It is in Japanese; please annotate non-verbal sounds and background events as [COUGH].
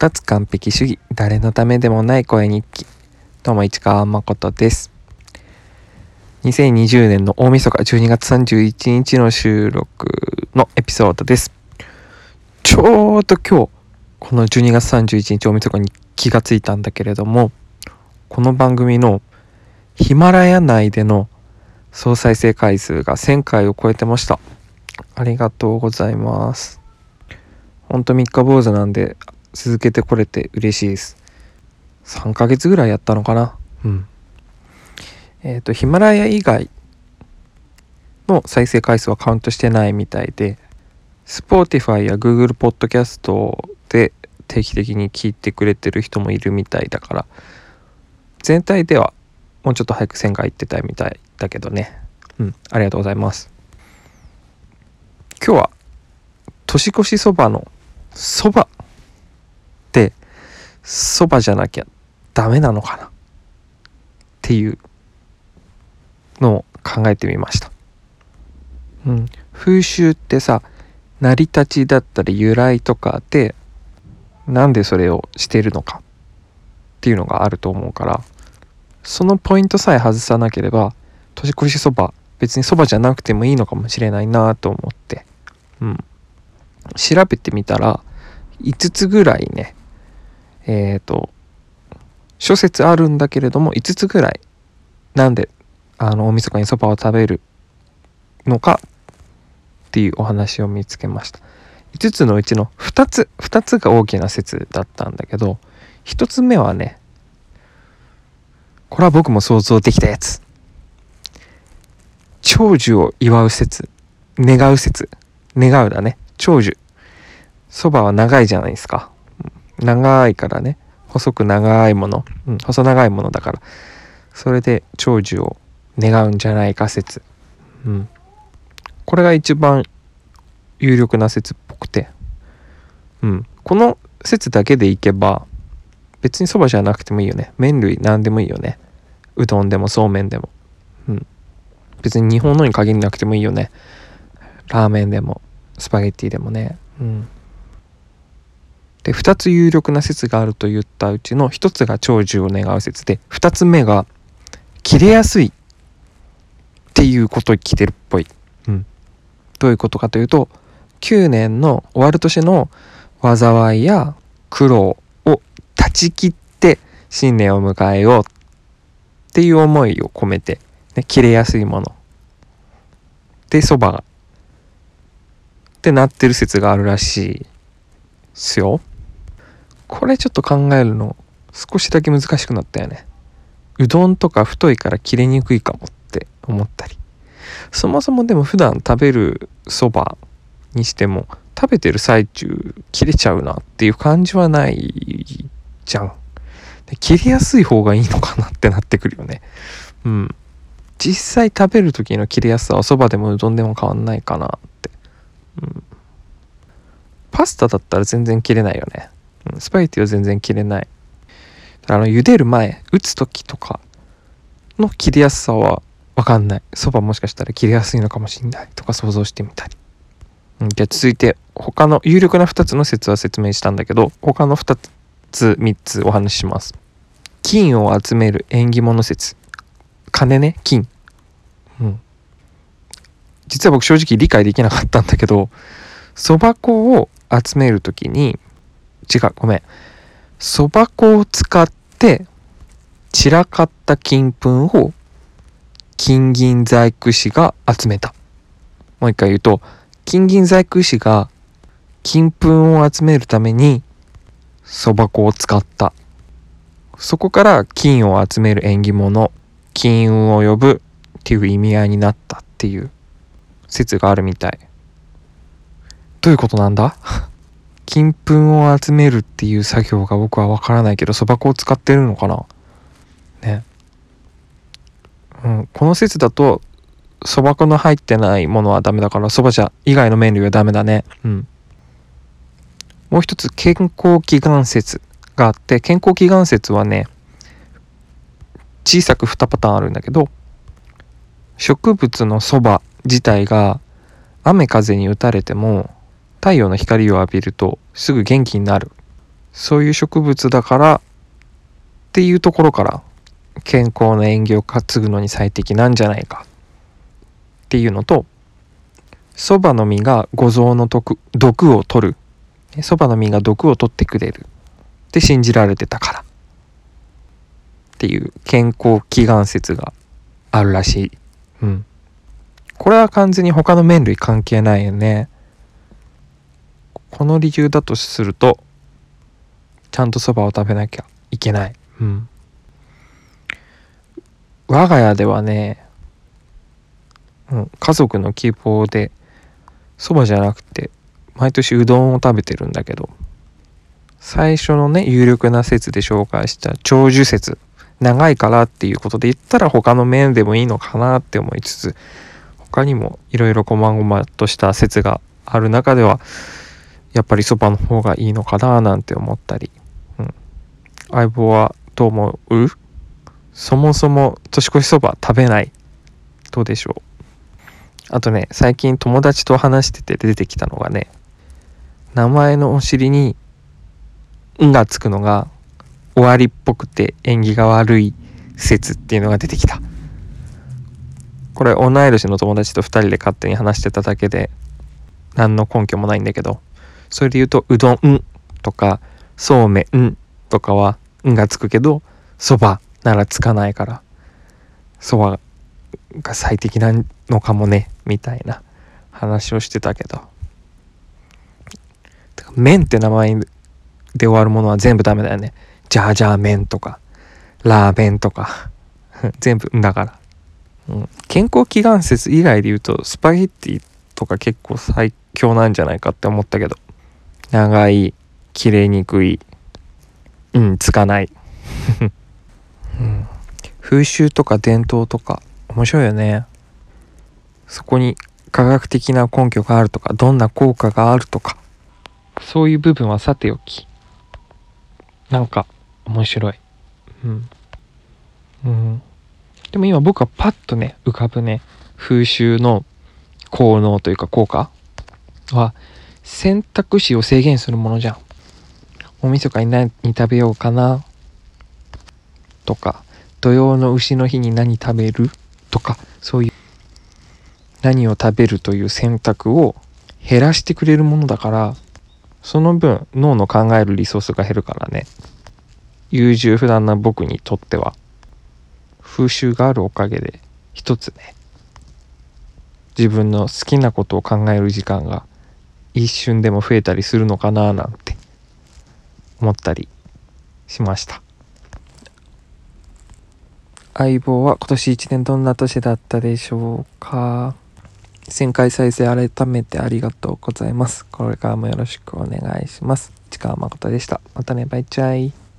脱完璧主義誰のためでもない声日記どうも市川誠です。2020年の大晦日12月31日の収録のエピソードです。ちょうど今日この12月31日大晦日に気がついたんだけれどもこの番組のヒマラヤ内での総再生回数が1000回を超えてました。ありがとうございます。ほんと3日坊主なんで続けてこれて嬉しいです。3ヶ月ぐらいやったのかな。うん。えっ、ー、とヒマラヤ以外の再生回数はカウントしてないみたいで Spotify や Google Podcast で定期的に聞いてくれてる人もいるみたいだから全体ではもうちょっと早く線がいってたいみたいだけどね。うん。ありがとうございます。今日は年越しそばのそば。そばじゃなきゃダメなのかな？っていうのを考えてみました。うん、風習ってさ成り立ちだったり由来とかでなんでそれをしてるのか？っていうのがあると思うからそのポイントさえ外さなければ年越しそば別にそばじゃなくてもいいのかもしれないなと思って、うん、調べてみたら5つぐらいねえっ、ー、と諸説あるんだけれども5つぐらいなんであの大晦日にそばを食べるのかっていうお話を見つけました。5つのうちの2つ2つが大きな説だったんだけど1つ目はねこれは僕も想像できたやつ。長寿を祝う説願う説。願うだね。長寿。そばは長いじゃないですか。長いからね。細く長いもの。うん、細長いものだから。それで長寿を願うんじゃないか説。うん。これが一番有力な説っぽくて。うん。この説だけでいけば、別にそばじゃなくてもいいよね。麺類何でもいいよね。うどんでもそうめんでも。うん。別に日本のに限らなくてもいいよね。ラーメンでも、スパゲッティでもね。うん。で2つ有力な説があると言ったうちの1つが長寿を願う説で2つ目が切れやすいっていうことを聞いてるっぽい。うん、どういうことかというと9年の終わる年の災いや苦労を断ち切って新年を迎えようっていう思いを込めて、ね、切れやすいものでそばがってなってる説があるらしいですよ。これちょっと考えるの少しだけ難しくなったよね。うどんとか太いから切れにくいかもって思ったり。そもそもでも普段食べるそばにしても食べてる最中切れちゃうなっていう感じはないじゃん。で切れやすい方がいいのかなってなってくるよね。うん。実際食べる時の切れやすさはそばでもうどんでも変わんないかなって、うん、パスタだったら全然切れないよね。スパゲティは全然切れない。あの、茹でる前、打つ時とかの切りやすさはわかんない。そばもしかしたら切りやすいのかもしんないとか想像してみたり。うん、じゃあ続いて、他の有力な2つの説は説明したんだけど、他の2つ、3つお話しします。金を集める縁起物説。金ね、金。うん。実は僕正直理解できなかったんだけど、そば粉を集める時に違う、ごめん。そば粉を使って散らかった金粉を金銀細工師が集めた。もう一回言うと、金銀細工師が金粉を集めるためにそば粉を使った。そこから金を集める縁起物、金運を呼ぶっていう意味合いになったっていう説があるみたい。どういうことなんだ？金粉を集めるっていう作業が僕はわからないけどそば粉を使ってるのかな？ね。うん、この説だとそば粉の入ってないものはダメだからそば茶以外の麺類はダメだね。うん。もう一つ健康祈願説があって健康祈願説はね小さく2パターンあるんだけど植物のそば自体が雨風に打たれても太陽の光を浴びるとすぐ元気になるそういう植物だからっていうところから健康な縁起を担ぐのに最適なんじゃないかっていうのとそばの実が五臓の毒毒を取るそばの実が毒を取ってくれるって信じられてたからっていう健康祈願説があるらしい。うん。これは完全に他の麺類関係ないよね。この理由だとすると、ちゃんとそばを食べなきゃいけない。うん。我が家ではね、うん、家族の希望で、そばじゃなくて、毎年うどんを食べてるんだけど、最初のね、有力な説で紹介した長寿説、長いからっていうことで言ったら他の面でもいいのかなって思いつつ、他にもいろいろこまごまとした説がある中ではやっぱりそばの方がいいのかななんて思ったり、うん、相棒はどう思う？そもそも年越しそば食べない。どうでしょう？あとね最近友達と話してて出てきたのがね名前のお尻に「ん」がつくのが終わりっぽくて縁起が悪い説っていうのが出てきた。これ同い年の友達と2人で勝手に話してただけで何の根拠もないんだけど。それで言うとうどんとかそうめんとかは「ん」がつくけどそばならつかないから。そばが最適なのかもねみたいな話をしてたけど。麺って名前で終わるものは全部ダメだよね。ジャージャー麺とかラーメンとか [LAUGHS] 全部だから。うん、健康祈願説以外で言うとスパゲッティとか結構最強なんじゃないかって思ったけど。長い切れにくい。うんつかない、[LAUGHS] うん、風習とか伝統とか面白いよね。そこに科学的な根拠があるとかどんな効果があるとか。そういう部分はさておき。なんか面白い。うん。うん。でも今僕はパッとね、浮かぶね、風習の効能というか効果は、選択肢を制限するものじゃん。大晦日に何食べようかな？とか、土曜の牛の日に何食べる？とか、そういう何を食べるという選択を減らしてくれるものだから、その分脳の考えるリソースが減るからね。優柔不断な僕にとっては風習があるおかげで一つね自分の好きなことを考える時間が一瞬でも増えたりするのかななんて思ったりしました。相棒は今年一年どんな年だったでしょうか。1000回再生改めてありがとうございます。これからもよろしくお願いします。市川誠でした。またね。バイチャイ。